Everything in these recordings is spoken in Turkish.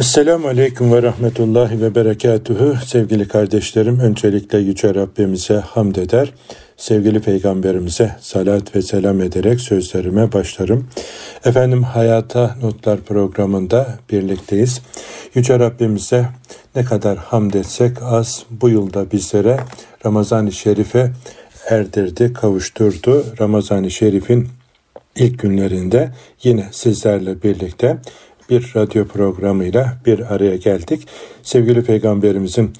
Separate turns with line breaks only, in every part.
Esselamu Aleyküm ve Rahmetullahi ve Berekatuhu. Sevgili kardeşlerim, öncelikle Yüce Rabbimize hamd eder. Sevgili Peygamberimize salat ve selam ederek sözlerime başlarım. Efendim Hayata Notlar programında birlikteyiz. Yüce Rabbimize ne kadar hamd etsek az bu yılda bizlere Ramazan-ı Şerif'e erdirdi, kavuşturdu. Ramazan-ı Şerif'in ilk günlerinde yine sizlerle birlikte bir radyo programıyla bir araya geldik. Sevgili Peygamberimizin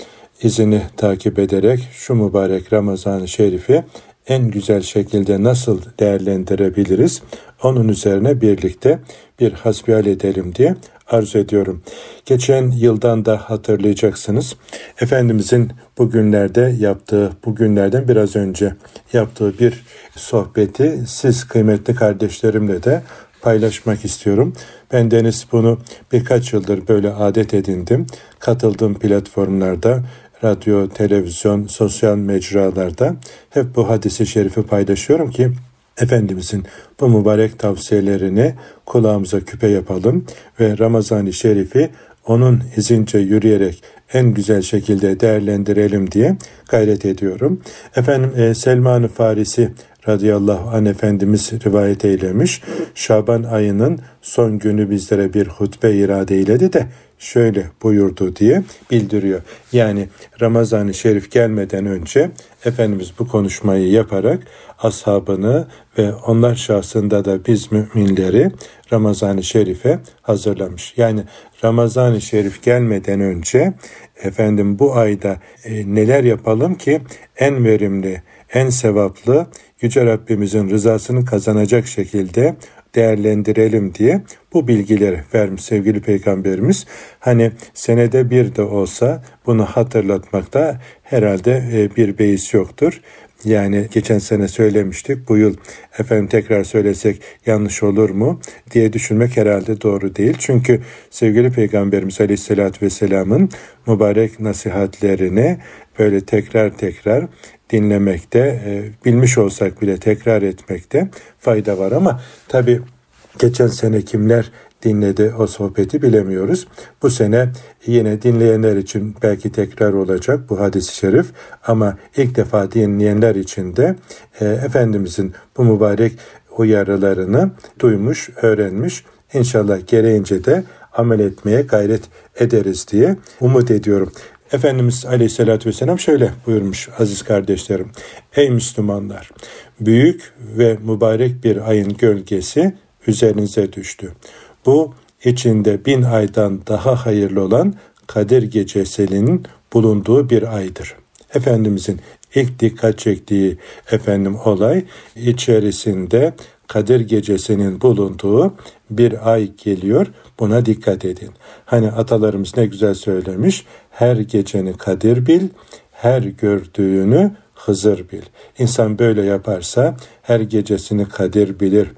izini takip ederek şu mübarek Ramazan-ı Şerif'i en güzel şekilde nasıl değerlendirebiliriz? Onun üzerine birlikte bir hasbihal edelim diye arzu ediyorum. Geçen yıldan da hatırlayacaksınız. Efendimizin bugünlerde yaptığı, bugünlerden biraz önce yaptığı bir sohbeti siz kıymetli kardeşlerimle de paylaşmak istiyorum. Ben Deniz bunu birkaç yıldır böyle adet edindim. Katıldığım platformlarda, radyo, televizyon, sosyal mecralarda hep bu hadisi şerifi paylaşıyorum ki Efendimizin bu mübarek tavsiyelerini kulağımıza küpe yapalım ve Ramazan-ı Şerif'i onun izince yürüyerek en güzel şekilde değerlendirelim diye gayret ediyorum. Efendim e, Selman-ı Farisi radıyallahu anh Efendimiz rivayet eylemiş. Şaban ayının son günü bizlere bir hutbe irade eyledi de şöyle buyurdu diye bildiriyor. Yani Ramazan-ı Şerif gelmeden önce Efendimiz bu konuşmayı yaparak ashabını ve onlar şahsında da biz müminleri Ramazan-ı Şerif'e hazırlamış. Yani Ramazan-ı Şerif gelmeden önce efendim bu ayda e, neler yapalım ki en verimli, en sevaplı Yüce Rabbimizin rızasını kazanacak şekilde değerlendirelim diye bu bilgileri vermiş sevgili peygamberimiz. Hani senede bir de olsa bunu hatırlatmakta herhalde e, bir beis yoktur. Yani geçen sene söylemiştik. Bu yıl efendim tekrar söylesek yanlış olur mu diye düşünmek herhalde doğru değil. Çünkü sevgili Peygamberimiz Aleyhisselatü Vesselam'ın mübarek nasihatlerini böyle tekrar tekrar dinlemekte, e, bilmiş olsak bile tekrar etmekte fayda var ama tabi geçen sene kimler dinledi o sohbeti bilemiyoruz. Bu sene yine dinleyenler için belki tekrar olacak bu hadis-i şerif ama ilk defa dinleyenler için de e, Efendimizin bu mübarek uyarılarını duymuş, öğrenmiş. İnşallah gereğince de amel etmeye gayret ederiz diye umut ediyorum. Efendimiz Aleyhisselatü Vesselam şöyle buyurmuş aziz kardeşlerim. Ey Müslümanlar! Büyük ve mübarek bir ayın gölgesi üzerinize düştü. Bu içinde bin aydan daha hayırlı olan Kadir Gecesi'nin bulunduğu bir aydır. Efendimizin ilk dikkat çektiği efendim olay içerisinde Kadir Gecesi'nin bulunduğu bir ay geliyor. Buna dikkat edin. Hani atalarımız ne güzel söylemiş. Her geceni Kadir bil, her gördüğünü Hızır bil. İnsan böyle yaparsa her gecesini Kadir bilir,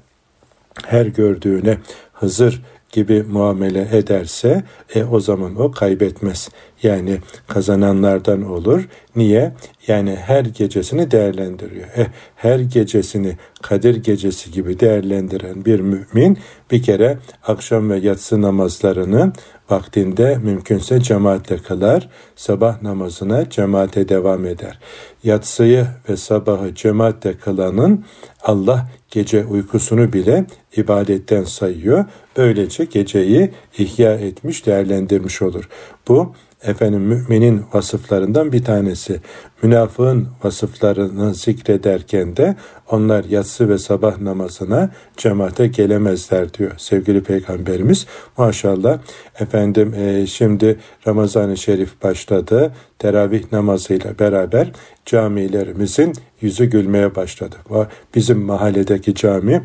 her gördüğüne Hızır gibi muamele ederse e, o zaman o kaybetmez. Yani kazananlardan olur. Niye? Yani her gecesini değerlendiriyor. E, her gecesini Kadir gecesi gibi değerlendiren bir mümin bir kere akşam ve yatsı namazlarını vaktinde mümkünse cemaatle kılar, sabah namazına cemaate devam eder. Yatsıyı ve sabahı cemaatle kılanın Allah gece uykusunu bile ibadetten sayıyor. Böylece geceyi ihya etmiş, değerlendirmiş olur. Bu efendim müminin vasıflarından bir tanesi. Münafığın vasıflarını zikrederken de onlar yatsı ve sabah namazına cemaate gelemezler diyor sevgili peygamberimiz. Maşallah efendim e, şimdi Ramazan-ı Şerif başladı. Teravih namazıyla beraber camilerimizin yüzü gülmeye başladı. Bizim mahalledeki cami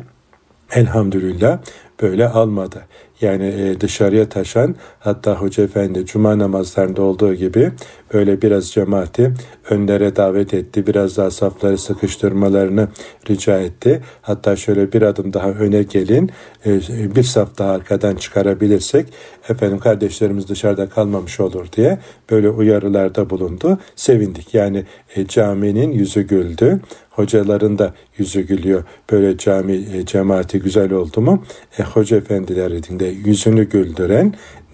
elhamdülillah böyle almadı. Yani e, dışarıya taşan hatta Hoca Efendi cuma namazlarında olduğu gibi böyle biraz cemaati önlere davet etti. Biraz daha safları sıkıştırmalarını rica etti. Hatta şöyle bir adım daha öne gelin e, bir saf daha arkadan çıkarabilirsek efendim kardeşlerimiz dışarıda kalmamış olur diye böyle uyarılarda bulundu. Sevindik. Yani e, caminin yüzü güldü hocaların da yüzü gülüyor. Böyle cami e, cemaati güzel oldu mu? E, hoca efendilerin de yüzünü güldüren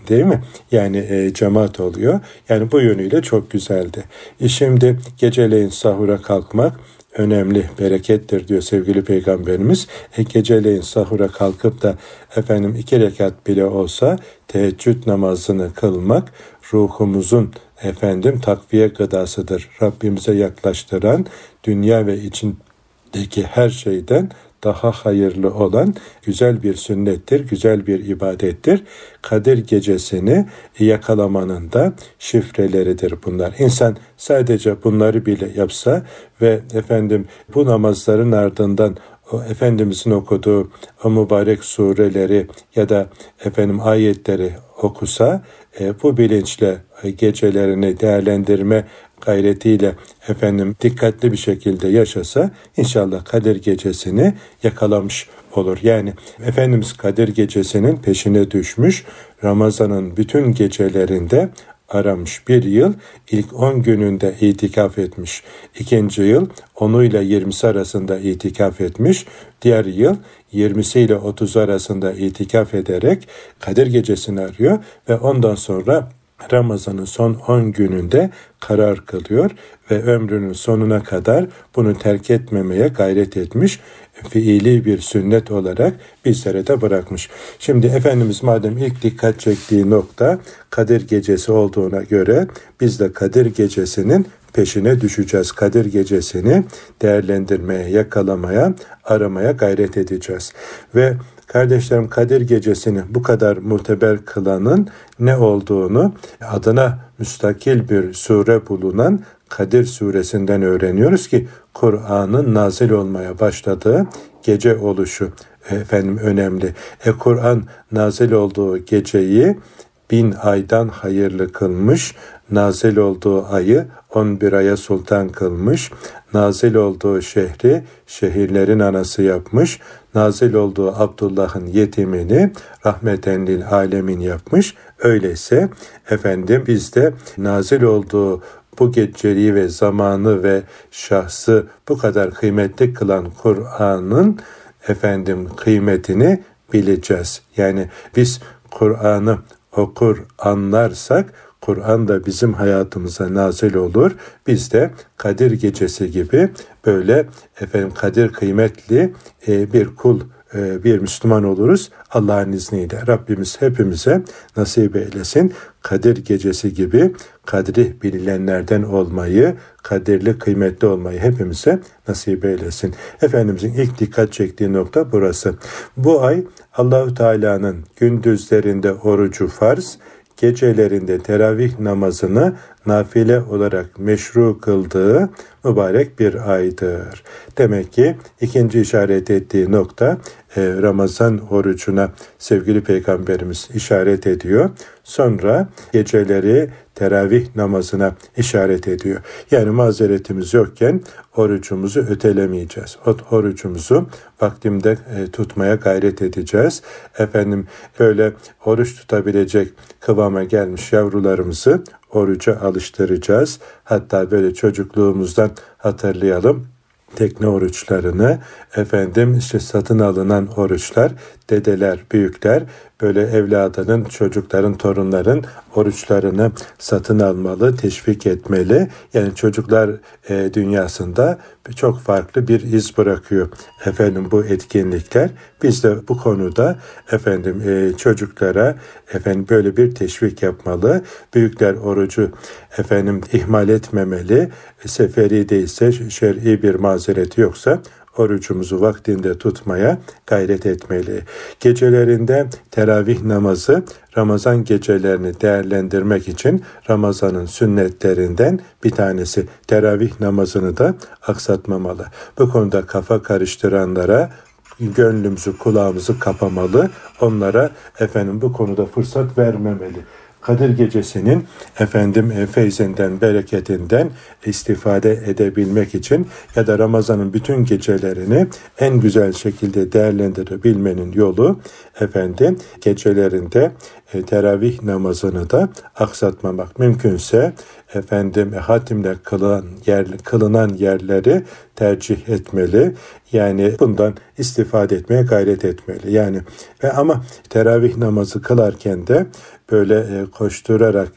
değil mi? Yani e, cemaat oluyor. Yani bu yönüyle çok güzeldi. E şimdi geceleyin sahura kalkmak önemli, berekettir diyor sevgili peygamberimiz. E, geceleyin sahura kalkıp da efendim iki rekat bile olsa teheccüd namazını kılmak ruhumuzun efendim takviye gıdasıdır. Rabbimize yaklaştıran dünya ve içindeki her şeyden daha hayırlı olan güzel bir sünnettir, güzel bir ibadettir. Kadir gecesini yakalamanın da şifreleridir bunlar. İnsan sadece bunları bile yapsa ve efendim bu namazların ardından o Efendimizin okuduğu o mübarek sureleri ya da efendim ayetleri okusa e, bu bilinçle gecelerini değerlendirme gayretiyle efendim dikkatli bir şekilde yaşasa inşallah Kadir gecesini yakalamış olur. Yani Efendimiz Kadir gecesinin peşine düşmüş Ramazan'ın bütün gecelerinde aramış. Bir yıl ilk 10 gününde itikaf etmiş. İkinci yıl 10'u ile 20'si arasında itikaf etmiş. Diğer yıl 20'si ile 30 arasında itikaf ederek Kadir gecesini arıyor ve ondan sonra Ramazan'ın son 10 gününde karar kılıyor ve ömrünün sonuna kadar bunu terk etmemeye gayret etmiş. Fiili bir sünnet olarak bizlere de bırakmış. Şimdi Efendimiz madem ilk dikkat çektiği nokta Kadir Gecesi olduğuna göre biz de Kadir Gecesi'nin peşine düşeceğiz. Kadir Gecesi'ni değerlendirmeye, yakalamaya, aramaya gayret edeceğiz. Ve Kardeşlerim Kadir Gecesi'ni bu kadar muteber kılanın ne olduğunu adına müstakil bir sure bulunan Kadir suresinden öğreniyoruz ki Kur'an'ın nazil olmaya başladığı gece oluşu efendim önemli. E Kur'an nazil olduğu geceyi bin aydan hayırlı kılmış, nazil olduğu ayı 11 aya sultan kılmış, nazil olduğu şehri şehirlerin anası yapmış, nazil olduğu Abdullah'ın yetimini rahmeten lil alemin yapmış. Öyleyse efendim biz de nazil olduğu bu geceliği ve zamanı ve şahsı bu kadar kıymetli kılan Kur'an'ın efendim kıymetini bileceğiz. Yani biz Kur'an'ı okur, anlarsak Kur'an da bizim hayatımıza nazil olur. Biz de Kadir Gecesi gibi böyle efendim Kadir kıymetli e, bir kul e, bir Müslüman oluruz Allah'ın izniyle. Rabbimiz hepimize nasip eylesin. Kadir gecesi gibi kadri bilinenlerden olmayı, kadirli kıymetli olmayı hepimize nasip eylesin. Efendimizin ilk dikkat çektiği nokta burası. Bu ay Allahü Teala'nın gündüzlerinde orucu farz, gecelerinde teravih namazını nafile olarak meşru kıldığı mübarek bir aydır. Demek ki ikinci işaret ettiği nokta e, Ramazan orucuna sevgili peygamberimiz işaret ediyor. Sonra geceleri teravih namazına işaret ediyor. Yani mazeretimiz yokken orucumuzu ötelemeyeceğiz. O orucumuzu vaktimde e, tutmaya gayret edeceğiz. Efendim böyle oruç tutabilecek kıvama gelmiş yavrularımızı oruca alıştıracağız. Hatta böyle çocukluğumuzdan hatırlayalım tekne oruçlarını, efendim işte satın alınan oruçlar, dedeler, büyükler böyle evladının, çocukların, torunların oruçlarını satın almalı, teşvik etmeli. Yani çocuklar e, dünyasında çok farklı bir iz bırakıyor efendim bu etkinlikler. Biz de bu konuda efendim e, çocuklara efendim böyle bir teşvik yapmalı. Büyükler orucu efendim ihmal etmemeli. Seferi değilse şer'i bir mazereti yoksa orucumuzu vaktinde tutmaya gayret etmeli. Gecelerinde teravih namazı Ramazan gecelerini değerlendirmek için Ramazan'ın sünnetlerinden bir tanesi teravih namazını da aksatmamalı. Bu konuda kafa karıştıranlara gönlümüzü kulağımızı kapamalı. Onlara efendim bu konuda fırsat vermemeli. Kadir gecesinin efendim e, feyzinden, bereketinden istifade edebilmek için ya da Ramazan'ın bütün gecelerini en güzel şekilde değerlendirebilmenin yolu efendim gecelerinde e, teravih namazını da aksatmamak mümkünse efendim hatimle kılınan, yer, kılınan yerleri tercih etmeli. Yani bundan istifade etmeye gayret etmeli. Yani ve ama teravih namazı kılarken de böyle e, koşturarak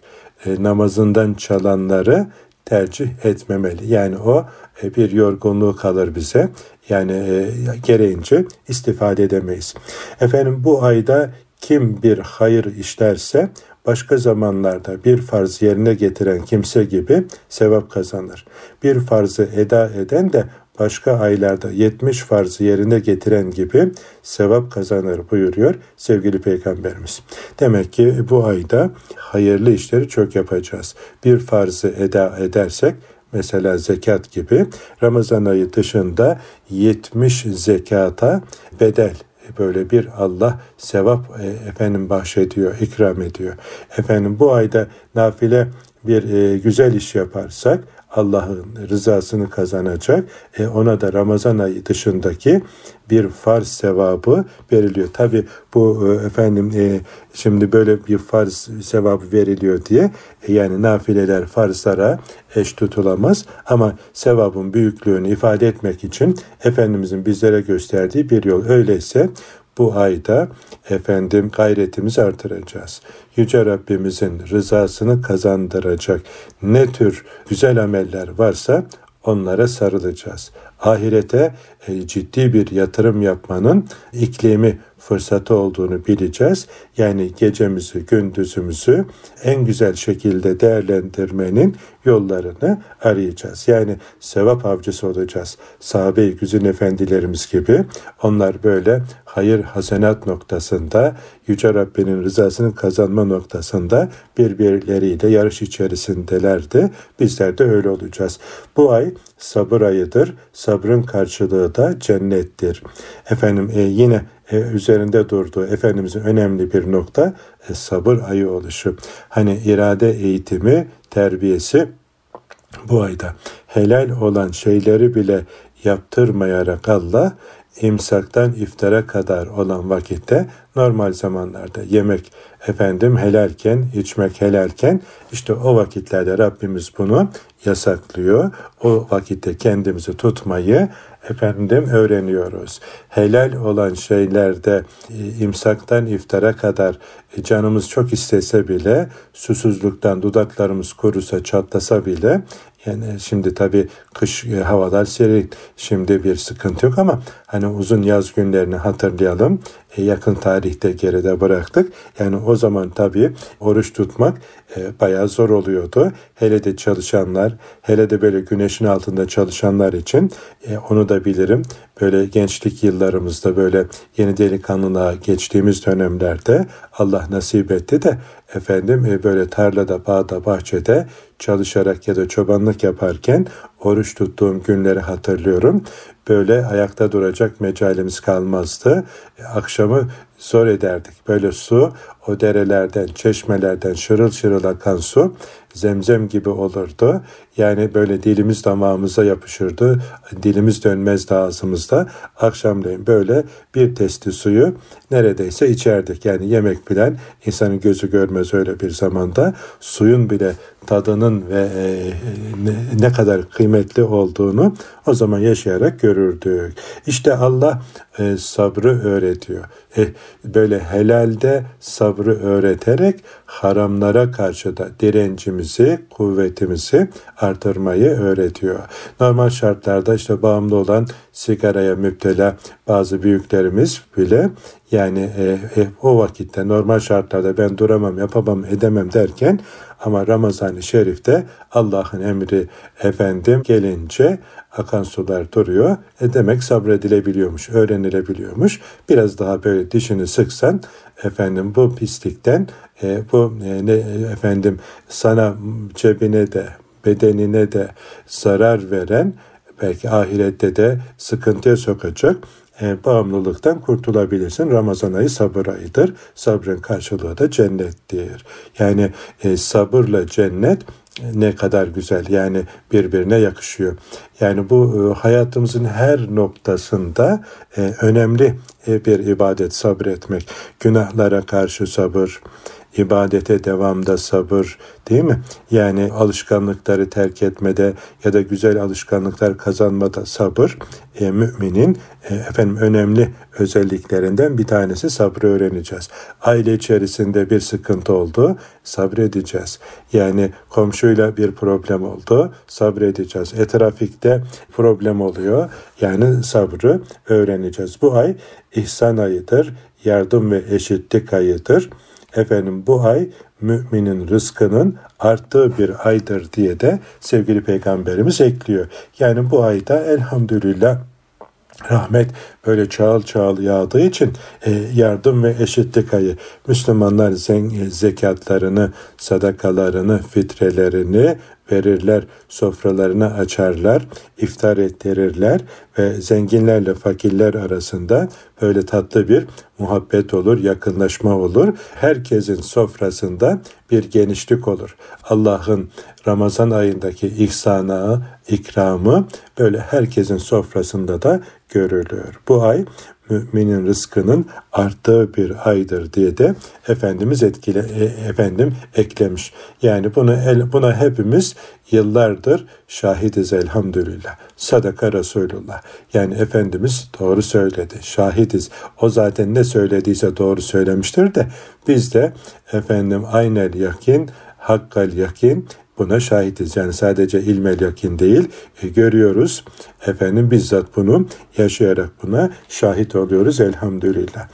e, namazından çalanları tercih etmemeli. Yani o e, bir yorgunluğu kalır bize. Yani gereğince istifade edemeyiz. Efendim bu ayda kim bir hayır işlerse başka zamanlarda bir farz yerine getiren kimse gibi sevap kazanır. Bir farzı eda eden de başka aylarda 70 farzı yerine getiren gibi sevap kazanır buyuruyor sevgili peygamberimiz. Demek ki bu ayda hayırlı işleri çok yapacağız. Bir farzı eda edersek mesela zekat gibi Ramazan ayı dışında 70 zekata bedel böyle bir Allah sevap e, efendim bahşediyor, ikram ediyor. Efendim bu ayda nafile bir e, güzel iş yaparsak Allah'ın rızasını kazanacak. E, ona da Ramazan ayı dışındaki bir farz sevabı veriliyor. Tabi bu e, efendim e, şimdi böyle bir farz sevabı veriliyor diye e, yani nafileler farzlara eş tutulamaz ama sevabın büyüklüğünü ifade etmek için Efendimizin bizlere gösterdiği bir yol. Öyleyse bu ayda efendim gayretimizi artıracağız. Yüce Rabbimizin rızasını kazandıracak ne tür güzel ameller varsa onlara sarılacağız. Ahirete e, ciddi bir yatırım yapmanın iklimi fırsatı olduğunu bileceğiz. Yani gecemizi, gündüzümüzü en güzel şekilde değerlendirmenin yollarını arayacağız. Yani sevap avcısı olacağız. Sahabe-i güzün efendilerimiz gibi onlar böyle hayır hasenat noktasında Yüce Rabbinin rızasını kazanma noktasında birbirleriyle yarış içerisindelerdi. Bizler de öyle olacağız. Bu ay sabır ayıdır. Sabrın karşılığı da cennettir. Efendim e, yine e, üzerinde durduğu Efendimizin önemli bir nokta sabır ayı oluşu. Hani irade eğitimi, terbiyesi bu ayda helal olan şeyleri bile yaptırmayarak Allah imsaktan iftara kadar olan vakitte normal zamanlarda yemek efendim helalken, içmek helalken işte o vakitlerde Rabbimiz bunu yasaklıyor. O vakitte kendimizi tutmayı efendim öğreniyoruz. Helal olan şeylerde e, imsaktan iftara kadar e, canımız çok istese bile susuzluktan dudaklarımız kurusa çatlasa bile yani şimdi tabii kış e, havalar serin. Şimdi bir sıkıntı yok ama hani uzun yaz günlerini hatırlayalım. E, yakın tarihte geride bıraktık. Yani o zaman tabii oruç tutmak e, bayağı zor oluyordu. Hele de çalışanlar, hele de böyle güneşin altında çalışanlar için e, onu da bilirim. Böyle gençlik yıllarımızda böyle yeni delikanlılığa geçtiğimiz dönemlerde Allah nasip etti de efendim e, böyle tarlada, bağda, bahçede çalışarak ya da çobanlık yaparken oruç tuttuğum günleri hatırlıyorum. Böyle ayakta duracak mecalimiz kalmazdı. E, akşamı zor ederdik. Böyle su o derelerden, çeşmelerden şırıl şırıl akan su zemzem gibi olurdu. Yani böyle dilimiz damağımıza yapışırdı. Dilimiz dönmezdi ağzımızda. Akşamleyin böyle bir testi suyu neredeyse içerdik. Yani yemek bilen insanın gözü görmez öyle bir zamanda. Suyun bile tadının ve e, ne, ne kadar kıymetli olduğunu o zaman yaşayarak görürdük. İşte Allah e, sabrı öğretiyor. E, böyle helalde sabrı öğreterek haramlara karşı da direncimizi, kuvvetimizi artırmayı öğretiyor. Normal şartlarda işte bağımlı olan sigaraya müptela bazı büyüklerimiz bile yani e, e, o vakitte normal şartlarda ben duramam, yapamam, edemem derken ama Ramazan-ı Şerif'te Allah'ın emri efendim gelince akan sular duruyor. E demek sabredilebiliyormuş, öğrenilebiliyormuş. Biraz daha böyle dişini sıksan efendim bu pislikten e, bu e, ne efendim sana cebine de bedenine de zarar veren belki ahirette de sıkıntıya sokacak e, bağımlılıktan kurtulabilirsin. Ramazan ayı sabır ayıdır. Sabrın karşılığı da cennettir. Yani e, sabırla cennet e, ne kadar güzel yani birbirine yakışıyor. Yani bu e, hayatımızın her noktasında e, önemli e, bir ibadet sabretmek. Günahlara karşı sabır, ibadete devamda sabır değil mi? Yani alışkanlıkları terk etmede ya da güzel alışkanlıklar kazanmada sabır e, müminin e, efendim önemli özelliklerinden bir tanesi sabrı öğreneceğiz. Aile içerisinde bir sıkıntı oldu, sabredeceğiz. Yani komşuyla bir problem oldu, sabredeceğiz. E trafikte problem oluyor, yani sabrı öğreneceğiz. Bu ay ihsan ayıdır, yardım ve eşitlik ayıdır. Efendim bu ay müminin rızkının arttığı bir aydır diye de sevgili peygamberimiz ekliyor. Yani bu ayda elhamdülillah rahmet böyle çağıl çağıl yağdığı için e, yardım ve eşitlik ayı. Müslümanlar zekatlarını, sadakalarını, fitrelerini verirler, sofralarını açarlar, iftar ettirirler ve zenginlerle fakirler arasında böyle tatlı bir muhabbet olur, yakınlaşma olur. Herkesin sofrasında bir genişlik olur. Allah'ın Ramazan ayındaki ihsanı, ikramı böyle herkesin sofrasında da görülüyor. Bu ay müminin rızkının arttığı bir aydır diye de Efendimiz etkile e, efendim eklemiş. Yani bunu el, buna hepimiz yıllardır şahidiz elhamdülillah. Sadaka Resulullah. Yani Efendimiz doğru söyledi. Şahidiz. O zaten ne söylediyse doğru söylemiştir de biz de efendim aynel yakin, hakkal yakin buna şahitiz. Yani sadece ilmel yakin değil, e, görüyoruz. Efendim bizzat bunu yaşayarak buna şahit oluyoruz elhamdülillah.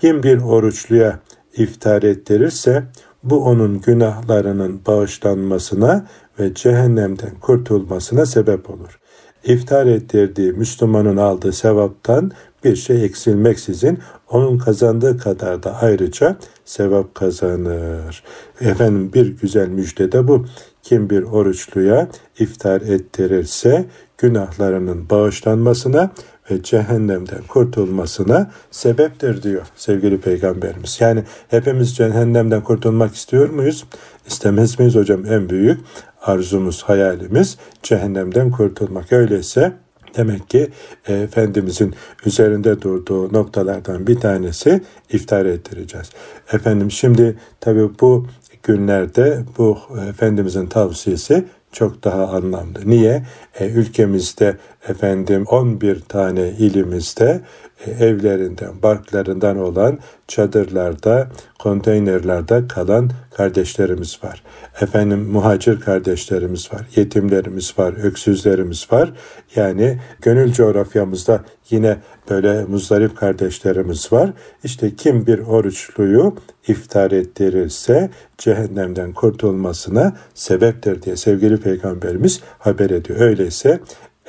Kim bir oruçluya iftar ettirirse bu onun günahlarının bağışlanmasına ve cehennemden kurtulmasına sebep olur. İftar ettirdiği Müslümanın aldığı sevaptan bir şey eksilmeksizin onun kazandığı kadar da ayrıca sevap kazanır. Efendim bir güzel müjde de bu. Kim bir oruçluya iftar ettirirse günahlarının bağışlanmasına ve cehennemden kurtulmasına sebeptir diyor sevgili peygamberimiz. Yani hepimiz cehennemden kurtulmak istiyor muyuz? İstemez miyiz hocam? En büyük arzumuz, hayalimiz cehennemden kurtulmak. Öyleyse Demek ki e, Efendimizin üzerinde durduğu noktalardan bir tanesi iftar ettireceğiz. Efendim şimdi tabi bu günlerde bu Efendimizin tavsiyesi çok daha anlamlı. Niye? E, ülkemizde efendim 11 tane ilimizde e, evlerinden, barklarından olan çadırlarda, konteynerlerde kalan kardeşlerimiz var. Efendim muhacir kardeşlerimiz var, yetimlerimiz var, öksüzlerimiz var. Yani gönül coğrafyamızda yine böyle muzdarip kardeşlerimiz var. İşte kim bir oruçluyu iftar ettirirse cehennemden kurtulmasına sebeptir diye sevgili peygamberimiz haber ediyor. Öyleyse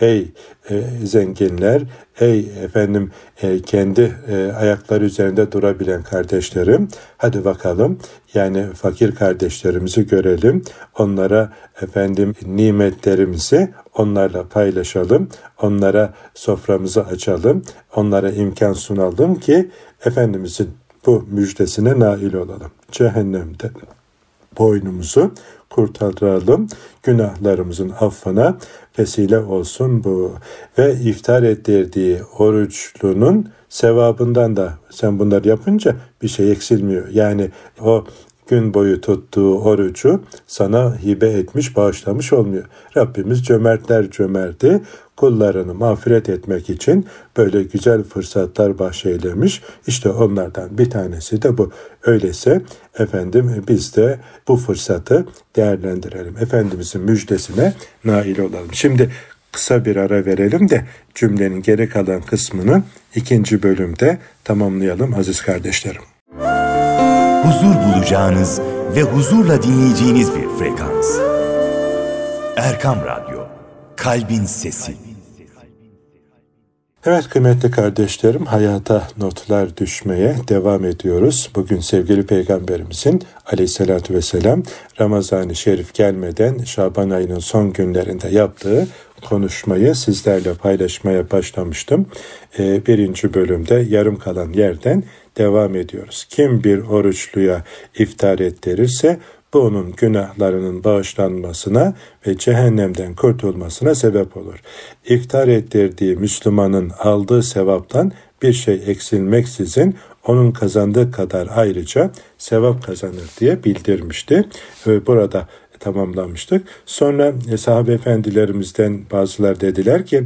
ey e, zenginler, ey efendim e, kendi e, ayakları üzerinde durabilen kardeşlerim, hadi bakalım yani fakir kardeşlerimizi görelim, onlara efendim nimetlerimizi onlarla paylaşalım, onlara soframızı açalım, onlara imkan sunalım ki Efendimizin bu müjdesine nail olalım. Cehennemde boynumuzu kurtaralım. Günahlarımızın affına vesile olsun bu. Ve iftar ettirdiği oruçlunun sevabından da sen bunları yapınca bir şey eksilmiyor. Yani o gün boyu tuttuğu orucu sana hibe etmiş, bağışlamış olmuyor. Rabbimiz cömertler cömerti kullarını mağfiret etmek için böyle güzel fırsatlar bahşeylemiş. İşte onlardan bir tanesi de bu. Öyleyse efendim biz de bu fırsatı değerlendirelim. Efendimizin müjdesine nail olalım. Şimdi kısa bir ara verelim de cümlenin geri kalan kısmını ikinci bölümde tamamlayalım aziz kardeşlerim.
Huzur bulacağınız ve huzurla dinleyeceğiniz bir frekans. Erkam Radyo, Kalbin Sesi.
Evet kıymetli kardeşlerim hayata notlar düşmeye devam ediyoruz. Bugün sevgili peygamberimizin aleyhissalatü vesselam Ramazan-ı Şerif gelmeden Şaban ayının son günlerinde yaptığı konuşmayı sizlerle paylaşmaya başlamıştım. Ee, birinci bölümde yarım kalan yerden devam ediyoruz. Kim bir oruçluya iftar ettirirse bu onun günahlarının bağışlanmasına ve cehennemden kurtulmasına sebep olur. İftar ettirdiği Müslümanın aldığı sevaptan bir şey eksilmeksizin onun kazandığı kadar ayrıca sevap kazanır diye bildirmişti. Ve burada tamamlamıştık. Sonra e, sahabe efendilerimizden bazılar dediler ki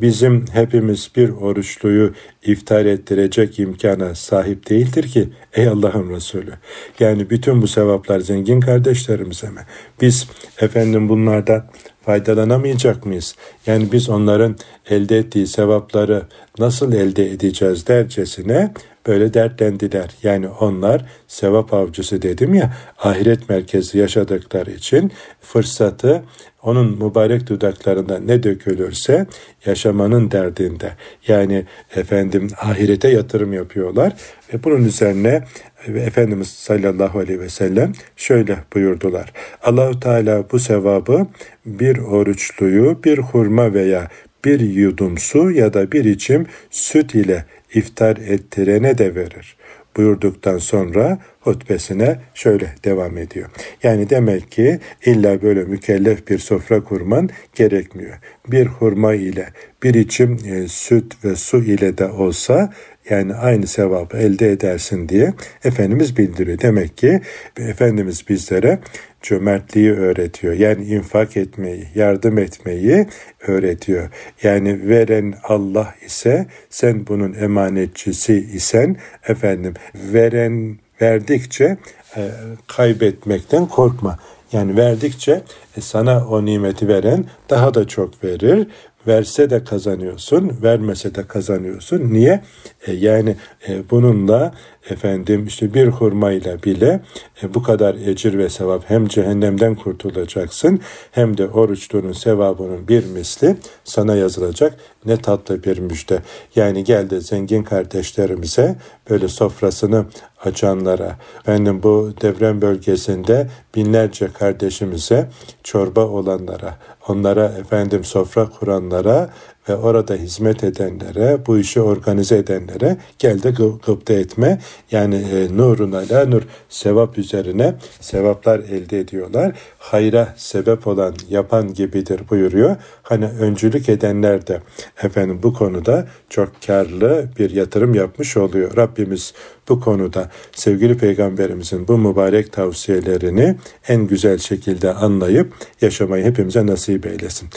bizim hepimiz bir oruçluyu iftar ettirecek imkana sahip değildir ki ey Allah'ın Resulü. Yani bütün bu sevaplar zengin kardeşlerimize mi? Biz efendim bunlardan faydalanamayacak mıyız? Yani biz onların elde ettiği sevapları nasıl elde edeceğiz dercesine böyle dertlendiler. Yani onlar sevap avcısı dedim ya ahiret merkezi yaşadıkları için fırsatı onun mübarek dudaklarında ne dökülürse yaşamanın derdinde. Yani efendim ahirete yatırım yapıyorlar ve bunun üzerine Efendimiz sallallahu aleyhi ve sellem şöyle buyurdular. Allahu Teala bu sevabı bir oruçluyu bir hurma veya bir yudum su ya da bir içim süt ile iftar ettirene de verir. Buyurduktan sonra hutbesine şöyle devam ediyor. Yani demek ki illa böyle mükellef bir sofra kurman gerekmiyor. Bir hurma ile bir içim e, süt ve su ile de olsa yani aynı sevabı elde edersin diye Efendimiz bildiriyor. Demek ki Efendimiz bizlere cömertliği öğretiyor. Yani infak etmeyi, yardım etmeyi öğretiyor. Yani veren Allah ise sen bunun emanetçisi isen efendim veren verdikçe e, kaybetmekten korkma. Yani verdikçe e, sana o nimeti veren daha da çok verir verse de kazanıyorsun, vermese de kazanıyorsun. Niye? E, yani e, bununla efendim işte bir hurmayla bile e, bu kadar ecir ve sevap hem cehennemden kurtulacaksın hem de oruçluğunun sevabının bir misli sana yazılacak. Ne tatlı bir müjde. Yani geldi zengin kardeşlerimize böyle sofrasını açanlara, benim bu deprem bölgesinde binlerce kardeşimize çorba olanlara, onlara efendim sofra kuranlara ve orada hizmet edenlere, bu işi organize edenlere gel de gıpta etme. Yani e, nurun ala nur sevap üzerine sevaplar elde ediyorlar. Hayra sebep olan yapan gibidir buyuruyor. Hani öncülük edenler de efendim bu konuda çok karlı bir yatırım yapmış oluyor. Rabbimiz bu konuda sevgili peygamberimizin bu mübarek tavsiyelerini en güzel şekilde anlayıp yaşamayı hepimize nasip eylesin.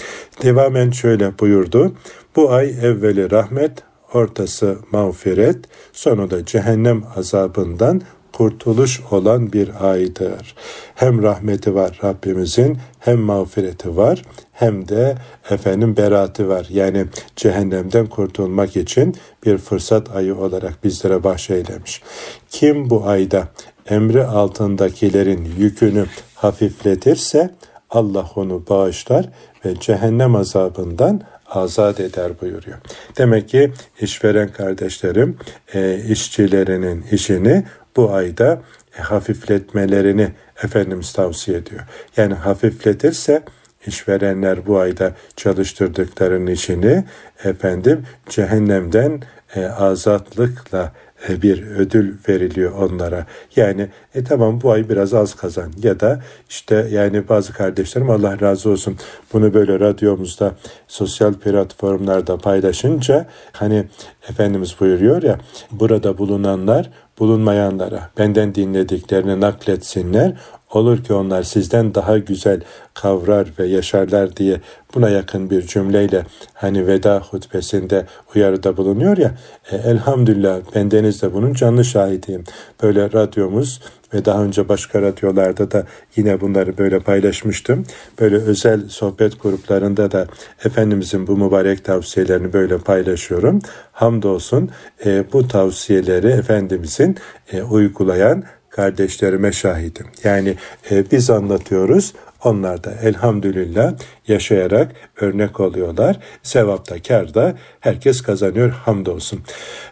Devamen şöyle buyurdu. Bu ay evveli rahmet, ortası mağfiret, sonu da cehennem azabından kurtuluş olan bir aydır. Hem rahmeti var Rabbimizin hem mağfireti var hem de efendim beratı var. Yani cehennemden kurtulmak için bir fırsat ayı olarak bizlere bahşeylemiş. Kim bu ayda emri altındakilerin yükünü hafifletirse Allah onu bağışlar ve cehennem azabından azat eder buyuruyor. Demek ki işveren kardeşlerim e, işçilerinin işini bu ayda e, hafifletmelerini Efendimiz tavsiye ediyor. Yani hafifletirse işverenler bu ayda çalıştırdıklarının işini efendim cehennemden e, azatlıkla bir ödül veriliyor onlara. Yani e tamam bu ay biraz az kazan ya da işte yani bazı kardeşlerim Allah razı olsun bunu böyle radyomuzda sosyal platformlarda paylaşınca hani Efendimiz buyuruyor ya burada bulunanlar bulunmayanlara benden dinlediklerini nakletsinler Olur ki onlar sizden daha güzel kavrar ve yaşarlar diye buna yakın bir cümleyle hani veda hutbesinde uyarıda bulunuyor ya e, elhamdülillah bendeniz de bunun canlı şahidiyim. Böyle radyomuz ve daha önce başka radyolarda da yine bunları böyle paylaşmıştım. Böyle özel sohbet gruplarında da Efendimizin bu mübarek tavsiyelerini böyle paylaşıyorum. Hamdolsun e, bu tavsiyeleri Efendimizin e, uygulayan kardeşlerime şahidim. Yani e, biz anlatıyoruz, onlar da elhamdülillah yaşayarak örnek oluyorlar. Sevapta, karda herkes kazanıyor hamdolsun.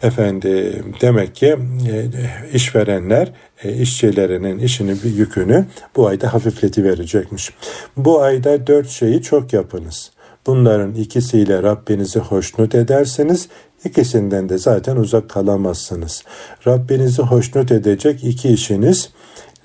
Efendim demek ki e, işverenler e, işçilerinin işini bir yükünü bu ayda hafifleti verecekmiş. Bu ayda dört şeyi çok yapınız. Bunların ikisiyle Rabbinizi hoşnut ederseniz İkisinden de zaten uzak kalamazsınız. Rabbinizi hoşnut edecek iki işiniz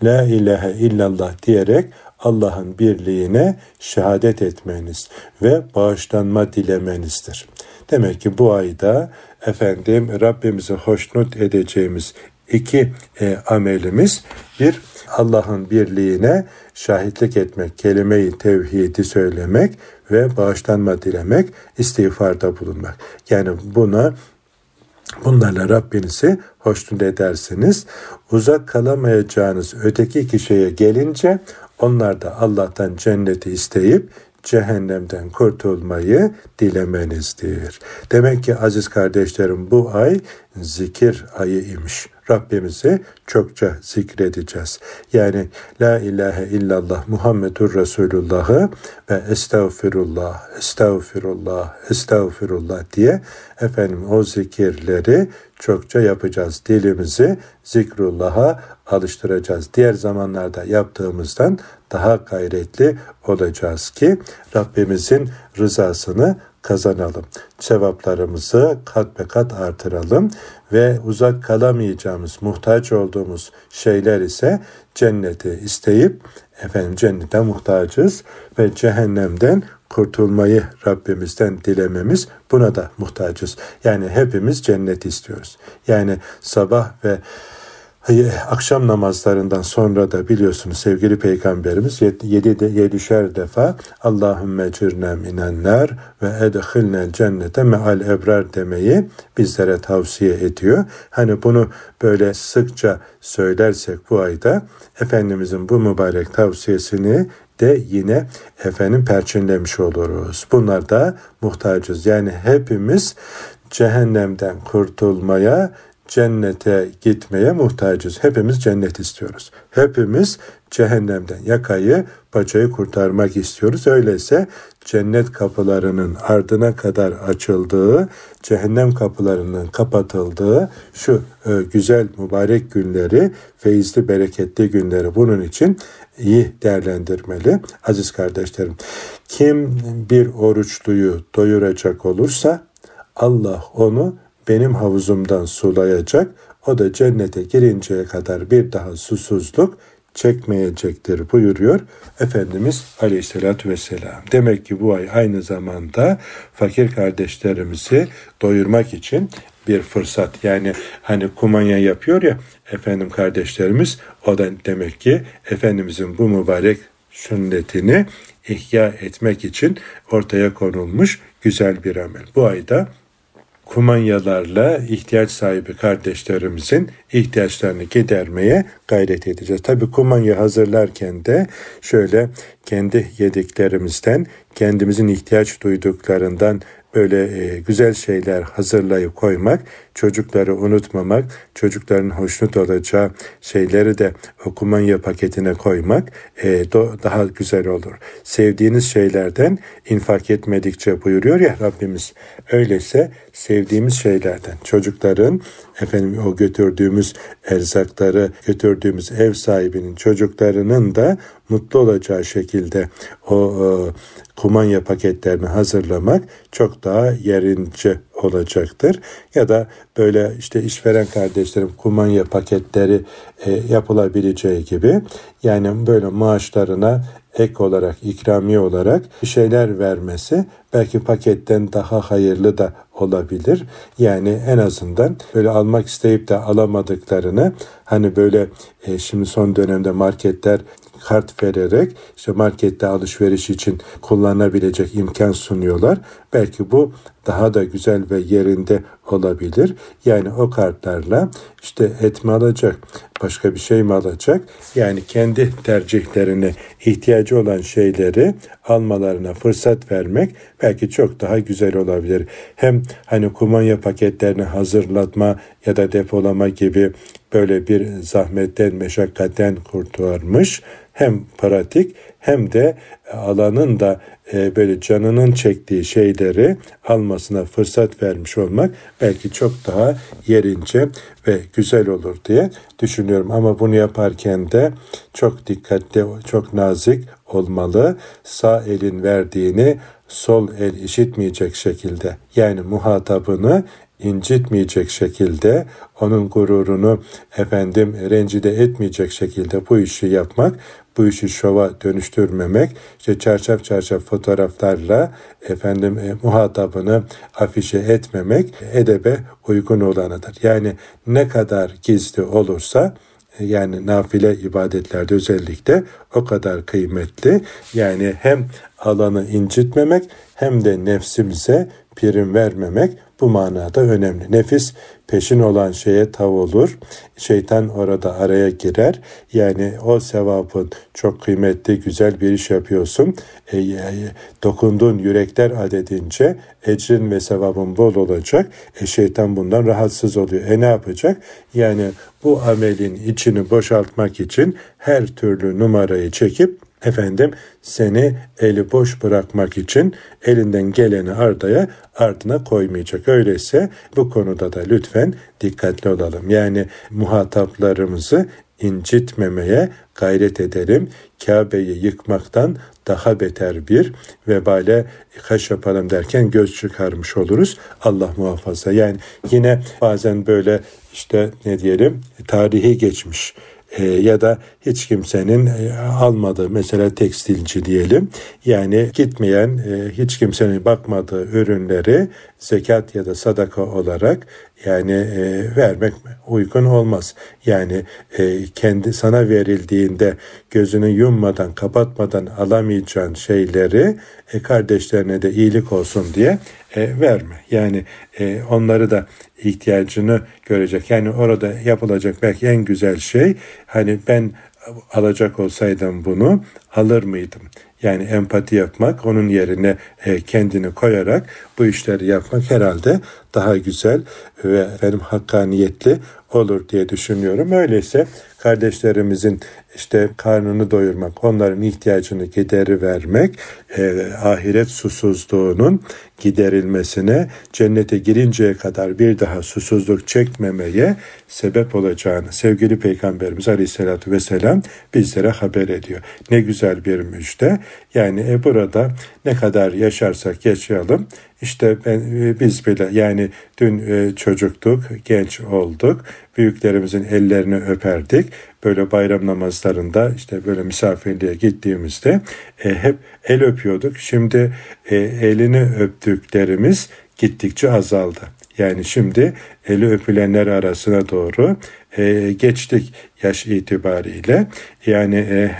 La ilahe illallah diyerek Allah'ın birliğine şehadet etmeniz ve bağışlanma dilemenizdir. Demek ki bu ayda efendim Rabbimizi hoşnut edeceğimiz iki e, amelimiz bir Allah'ın birliğine şahitlik etmek, kelime-i tevhidi söylemek ve bağışlanma dilemek, istiğfarda bulunmak. Yani buna Bunlarla Rabbinizi hoşnut edersiniz. Uzak kalamayacağınız öteki kişiye gelince onlar da Allah'tan cenneti isteyip cehennemden kurtulmayı dilemenizdir. Demek ki aziz kardeşlerim bu ay zikir ayı imiş. Rabbimizi çokça zikredeceğiz. Yani La ilahe illallah Muhammedur Resulullah'ı ve estağfirullah, estağfirullah, estağfirullah diye efendim o zikirleri çokça yapacağız. Dilimizi zikrullah'a alıştıracağız. Diğer zamanlarda yaptığımızdan daha gayretli olacağız ki Rabbimizin rızasını kazanalım. Sevaplarımızı kat be kat artıralım ve uzak kalamayacağımız, muhtaç olduğumuz şeyler ise cenneti isteyip efendim cennete muhtacız ve cehennemden kurtulmayı Rabbimizden dilememiz buna da muhtacız. Yani hepimiz cennet istiyoruz. Yani sabah ve akşam namazlarından sonra da biliyorsunuz sevgili peygamberimiz yedi de yedişer defa Allahümme cirne minenler ve edhilnel cennete meal ebrar demeyi bizlere tavsiye ediyor. Hani bunu böyle sıkça söylersek bu ayda Efendimizin bu mübarek tavsiyesini de yine efendim perçinlemiş oluruz. Bunlar da muhtacız. Yani hepimiz cehennemden kurtulmaya cennete gitmeye muhtacız. Hepimiz cennet istiyoruz. Hepimiz cehennemden yakayı, paçayı kurtarmak istiyoruz. Öyleyse cennet kapılarının ardına kadar açıldığı, cehennem kapılarının kapatıldığı şu e, güzel mübarek günleri, feyizli bereketli günleri bunun için iyi değerlendirmeli. Aziz kardeşlerim, kim bir oruçluyu doyuracak olursa Allah onu benim havuzumdan sulayacak, o da cennete girinceye kadar bir daha susuzluk çekmeyecektir buyuruyor Efendimiz Aleyhisselatü Vesselam. Demek ki bu ay aynı zamanda fakir kardeşlerimizi doyurmak için bir fırsat. Yani hani kumanya yapıyor ya efendim kardeşlerimiz o da demek ki Efendimizin bu mübarek sünnetini ihya etmek için ortaya konulmuş güzel bir amel. Bu ayda kumanyalarla ihtiyaç sahibi kardeşlerimizin ihtiyaçlarını gidermeye gayret edeceğiz. Tabii kumanya hazırlarken de şöyle kendi yediklerimizden, kendimizin ihtiyaç duyduklarından böyle e, güzel şeyler hazırlayıp koymak, çocukları unutmamak, çocukların hoşnut olacağı şeyleri de okumanya paketine koymak e, daha güzel olur. Sevdiğiniz şeylerden infak etmedikçe buyuruyor ya Rabbimiz. Öyleyse sevdiğimiz şeylerden, çocukların efendim o götürdüğümüz erzakları, götürdüğümüz ev sahibinin çocuklarının da mutlu olacağı şekilde o, o kumanya paketlerini hazırlamak çok daha yerince olacaktır. Ya da böyle işte işveren kardeşlerim kumanya paketleri e, yapılabileceği gibi yani böyle maaşlarına ek olarak, ikramiye olarak bir şeyler vermesi belki paketten daha hayırlı da olabilir. Yani en azından böyle almak isteyip de alamadıklarını hani böyle e, şimdi son dönemde marketler kart vererek işte markette alışveriş için kullanabilecek imkan sunuyorlar. Belki bu daha da güzel ve yerinde olabilir. Yani o kartlarla işte et mi alacak, başka bir şey mi alacak? Yani kendi tercihlerine ihtiyacı olan şeyleri almalarına fırsat vermek belki çok daha güzel olabilir. Hem hani kumanya paketlerini hazırlatma ya da depolama gibi böyle bir zahmetten, meşakkatten kurtarmış hem pratik hem de alanın da e, böyle canının çektiği şeyleri almasına fırsat vermiş olmak belki çok daha yerince ve güzel olur diye düşünüyorum. Ama bunu yaparken de çok dikkatli, çok nazik olmalı. Sağ elin verdiğini sol el işitmeyecek şekilde yani muhatabını incitmeyecek şekilde, onun gururunu efendim rencide etmeyecek şekilde bu işi yapmak, bu işi şova dönüştürmemek, işte çarşaf çarşaf fotoğraflarla efendim e, muhatabını afişe etmemek edebe uygun olanıdır. Yani ne kadar gizli olursa e, yani nafile ibadetlerde özellikle o kadar kıymetli. Yani hem alanı incitmemek hem de nefsimize prim vermemek bu manada önemli. Nefis peşin olan şeye tav olur. Şeytan orada araya girer. Yani o sevabın çok kıymetli, güzel bir iş yapıyorsun. E, e, dokunduğun yürekler adedince ecrin ve sevabın bol olacak. E, şeytan bundan rahatsız oluyor. E ne yapacak? Yani bu amelin içini boşaltmak için her türlü numarayı çekip efendim seni eli boş bırakmak için elinden geleni ardaya ardına koymayacak. Öyleyse bu konuda da lütfen dikkatli olalım. Yani muhataplarımızı incitmemeye gayret edelim. Kabe'yi yıkmaktan daha beter bir vebale kaş yapalım derken göz çıkarmış oluruz. Allah muhafaza. Yani yine bazen böyle işte ne diyelim tarihi geçmiş e, ya da hiç kimsenin e, almadığı mesela tekstilci diyelim yani gitmeyen e, hiç kimsenin bakmadığı ürünleri zekat ya da sadaka olarak yani e, vermek uygun olmaz. Yani e, kendi sana verildiğinde gözünü yummadan kapatmadan alamayacağın şeyleri e, kardeşlerine de iyilik olsun diye e, verme. Yani e, onları da ihtiyacını görecek. Yani orada yapılacak belki en güzel şey hani ben alacak olsaydım bunu alır mıydım? Yani empati yapmak, onun yerine e, kendini koyarak bu işleri yapmak herhalde daha güzel ve efendim hakkaniyetli olur diye düşünüyorum. Öyleyse kardeşlerimizin işte karnını doyurmak, onların ihtiyacını gideri vermek, e, ahiret susuzluğunun giderilmesine, cennete girinceye kadar bir daha susuzluk çekmemeye sebep olacağını sevgili Peygamberimiz Aleyhisselatü Vesselam bizlere haber ediyor. Ne güzel bir müjde. Yani e, burada ne kadar yaşarsak yaşayalım, işte ben, e, biz bile yani dün e, çocuktuk, genç olduk, büyüklerimizin ellerini öperdik. Böyle bayram namazlarında işte böyle misafirliğe gittiğimizde e, hep el öpüyorduk. Şimdi e, elini öptüklerimiz gittikçe azaldı. Yani şimdi eli öpülenler arasına doğru e, geçtik yaş itibariyle. Yani e,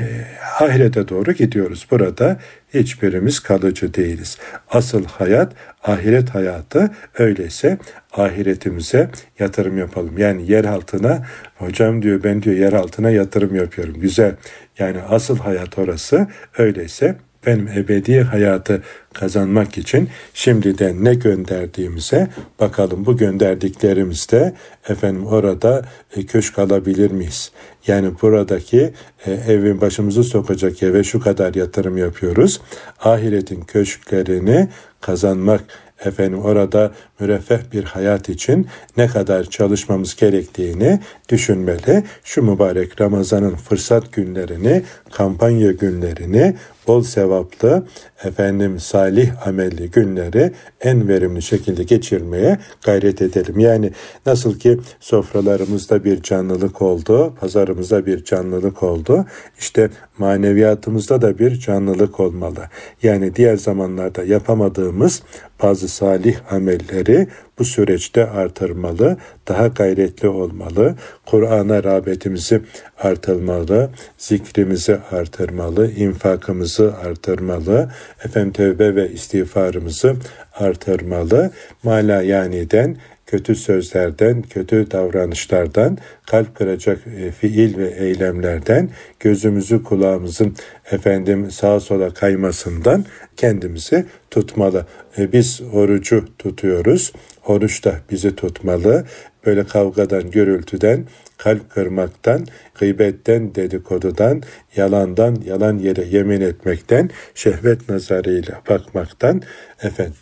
ahirete doğru gidiyoruz. Burada hiçbirimiz kalıcı değiliz. Asıl hayat ahiret hayatı öyleyse ahiretimize yatırım yapalım. Yani yer altına hocam diyor ben diyor yer altına yatırım yapıyorum. Güzel. Yani asıl hayat orası. Öyleyse benim ebedi hayatı kazanmak için şimdiden ne gönderdiğimize bakalım bu gönderdiklerimizde efendim orada e, köşk alabilir miyiz? Yani buradaki e, evin başımızı sokacak eve şu kadar yatırım yapıyoruz. Ahiretin köşklerini kazanmak efendim orada müreffeh bir hayat için ne kadar çalışmamız gerektiğini düşünmeli. Şu mübarek Ramazan'ın fırsat günlerini, kampanya günlerini bol sevaplı, efendim salih amelli günleri en verimli şekilde geçirmeye gayret edelim. Yani nasıl ki sofralarımızda bir canlılık oldu, pazarımızda bir canlılık oldu, işte maneviyatımızda da bir canlılık olmalı. Yani diğer zamanlarda yapamadığımız bazı salih amelleri bu süreçte artırmalı, daha gayretli olmalı, Kur'an'a rağbetimizi artırmalı, zikrimizi artırmalı, infakımızı artırmalı, efendim tövbe ve istiğfarımızı artırmalı, mala yaniden kötü sözlerden, kötü davranışlardan, kalp kıracak e, fiil ve eylemlerden, gözümüzü kulağımızın efendim sağa sola kaymasından kendimizi tutmalı. E, biz orucu tutuyoruz. Oruç da bizi tutmalı. Böyle kavgadan, gürültüden, kalp kırmaktan, gıybetten, dedikodudan, yalandan, yalan yere yemin etmekten, şehvet nazarıyla bakmaktan efendim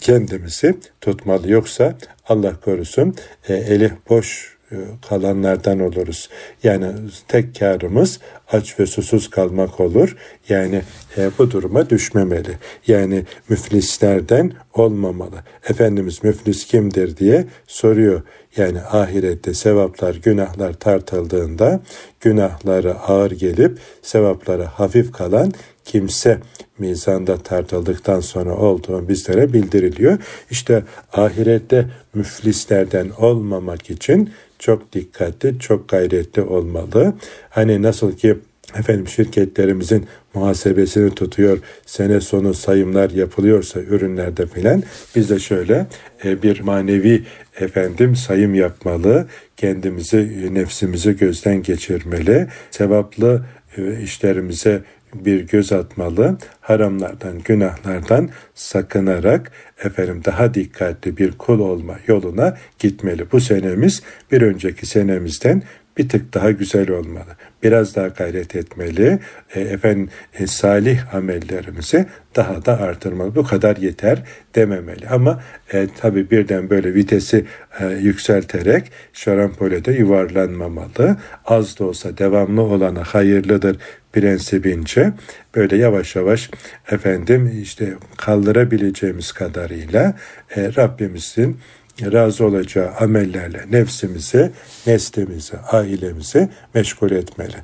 kendimizi tutmalı. Yoksa Allah korusun e, eli boş e, kalanlardan oluruz. Yani tek karımız aç ve susuz kalmak olur. Yani e, bu duruma düşmemeli. Yani müflislerden olmamalı. Efendimiz müflis kimdir diye soruyor. Yani ahirette sevaplar, günahlar tartıldığında günahları ağır gelip sevapları hafif kalan kimse mizanda tartıldıktan sonra olduğu bizlere bildiriliyor. İşte ahirette müflislerden olmamak için çok dikkatli, çok gayretli olmalı. Hani nasıl ki efendim şirketlerimizin muhasebesini tutuyor, sene sonu sayımlar yapılıyorsa ürünlerde filan biz de şöyle e, bir manevi efendim sayım yapmalı, kendimizi, nefsimizi gözden geçirmeli, sevaplı e, işlerimize bir göz atmalı, haramlardan, günahlardan sakınarak efendim daha dikkatli bir kul olma yoluna gitmeli. Bu senemiz bir önceki senemizden bir tık daha güzel olmalı. Biraz daha gayret etmeli. E, efendim e, salih amellerimizi daha da artırmalı. Bu kadar yeter dememeli. Ama e, tabi birden böyle vitesi e, yükselterek şarampolede yuvarlanmamalı. Az da olsa devamlı olana hayırlıdır prensibince böyle yavaş yavaş efendim işte kaldırabileceğimiz kadarıyla e, Rabbimizin razı olacağı amellerle nefsimizi, neslimizi, ailemizi meşgul etmeli.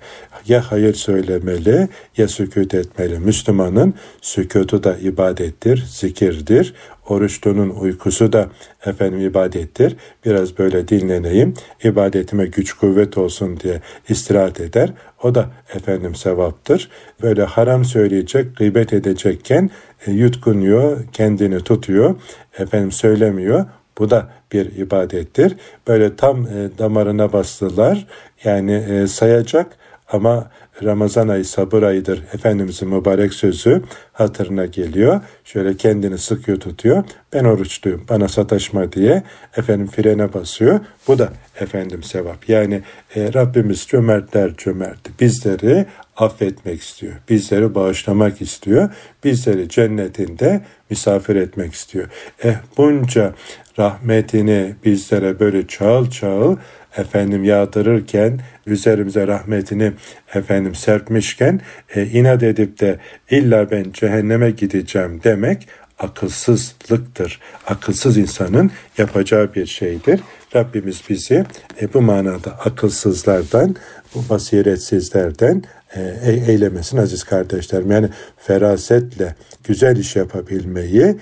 Ya hayır söylemeli ya sükut etmeli. Müslümanın sükutu da ibadettir, zikirdir. Oruçlunun uykusu da efendim ibadettir. Biraz böyle dinleneyim, ibadetime güç kuvvet olsun diye istirahat eder. O da efendim sevaptır. Böyle haram söyleyecek, gıybet edecekken e, yutkunuyor, kendini tutuyor, efendim söylemiyor. Bu da bir ibadettir. Böyle tam e, damarına bastılar. Yani e, sayacak ama Ramazan ayı sabır ayıdır. Efendimizin mübarek sözü hatırına geliyor. Şöyle kendini sıkıyor tutuyor. Ben oruçluyum bana sataşma diye efendim frene basıyor. Bu da efendim sevap. Yani e, Rabbimiz cömertler cömerti. Bizleri affetmek istiyor. Bizleri bağışlamak istiyor. Bizleri cennetinde misafir etmek istiyor. Eh bunca rahmetini bizlere böyle çağıl çağıl efendim yağdırırken üzerimize rahmetini efendim serpmişken e, inat edip de illa ben cehenneme gideceğim demek akılsızlıktır. Akılsız insanın yapacağı bir şeydir. Rabbimiz bizi e, bu manada akılsızlardan, bu basiretsizlerden e, eylemesin aziz kardeşlerim. Yani ferasetle güzel iş yapabilmeyi,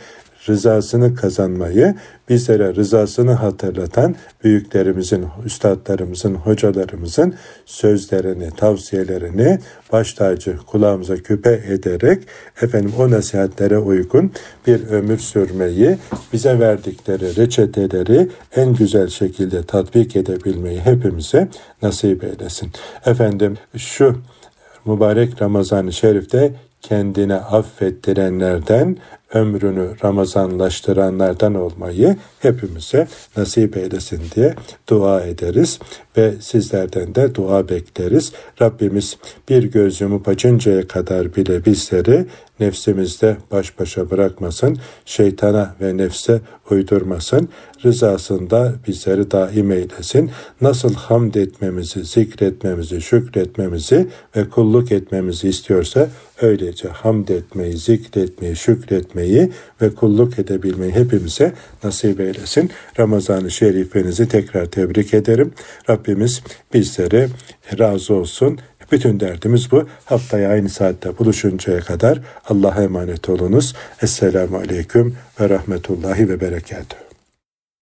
rızasını kazanmayı, bizlere rızasını hatırlatan büyüklerimizin, üstadlarımızın, hocalarımızın sözlerini, tavsiyelerini baş tacı kulağımıza küpe ederek efendim o nasihatlere uygun bir ömür sürmeyi, bize verdikleri reçeteleri en güzel şekilde tatbik edebilmeyi hepimize nasip eylesin. Efendim şu mübarek Ramazan-ı Şerif'te kendine affettirenlerden ömrünü Ramazanlaştıranlardan olmayı hepimize nasip eylesin diye dua ederiz ve sizlerden de dua bekleriz. Rabbimiz bir göz yumup açıncaya kadar bile bizleri nefsimizde baş başa bırakmasın, şeytana ve nefse uydurmasın, rızasında bizleri daim eylesin. Nasıl hamd etmemizi, zikretmemizi, şükretmemizi ve kulluk etmemizi istiyorsa öylece hamd etmeyi, zikretmeyi, şükretmeyi ve kulluk edebilmeyi hepimize nasip eylesin. Ramazan-ı Şerifinizi tekrar tebrik ederim. Rabbimiz bizleri razı olsun. Bütün derdimiz bu. Haftaya aynı saatte buluşuncaya kadar Allah'a emanet olunuz. Esselamu Aleyküm ve Rahmetullahi ve Berekatuhu.